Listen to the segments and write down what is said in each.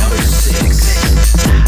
Number six.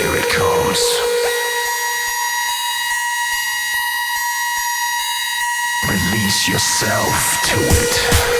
Here. Release yourself to it.